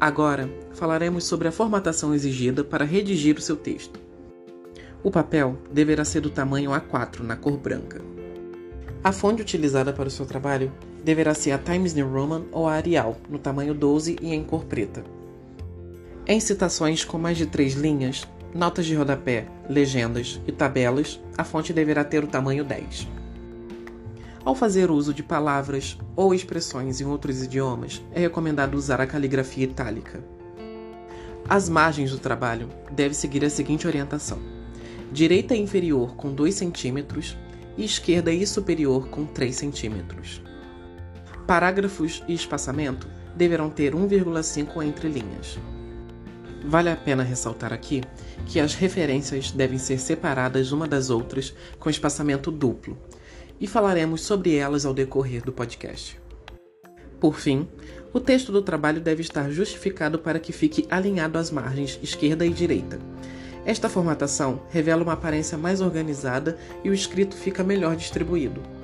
Agora, falaremos sobre a formatação exigida para redigir o seu texto. O papel deverá ser do tamanho A4 na cor branca. A fonte utilizada para o seu trabalho deverá ser a Times New Roman ou a Arial, no tamanho 12 e em cor preta. Em citações com mais de três linhas, notas de rodapé, legendas e tabelas, a fonte deverá ter o tamanho 10. Ao fazer uso de palavras ou expressões em outros idiomas, é recomendado usar a caligrafia itálica. As margens do trabalho devem seguir a seguinte orientação: direita inferior com 2 cm e esquerda e superior com 3 cm. Parágrafos e espaçamento deverão ter 1,5 entre linhas. Vale a pena ressaltar aqui que as referências devem ser separadas uma das outras com espaçamento duplo, e falaremos sobre elas ao decorrer do podcast. Por fim, o texto do trabalho deve estar justificado para que fique alinhado às margens esquerda e direita. Esta formatação revela uma aparência mais organizada e o escrito fica melhor distribuído.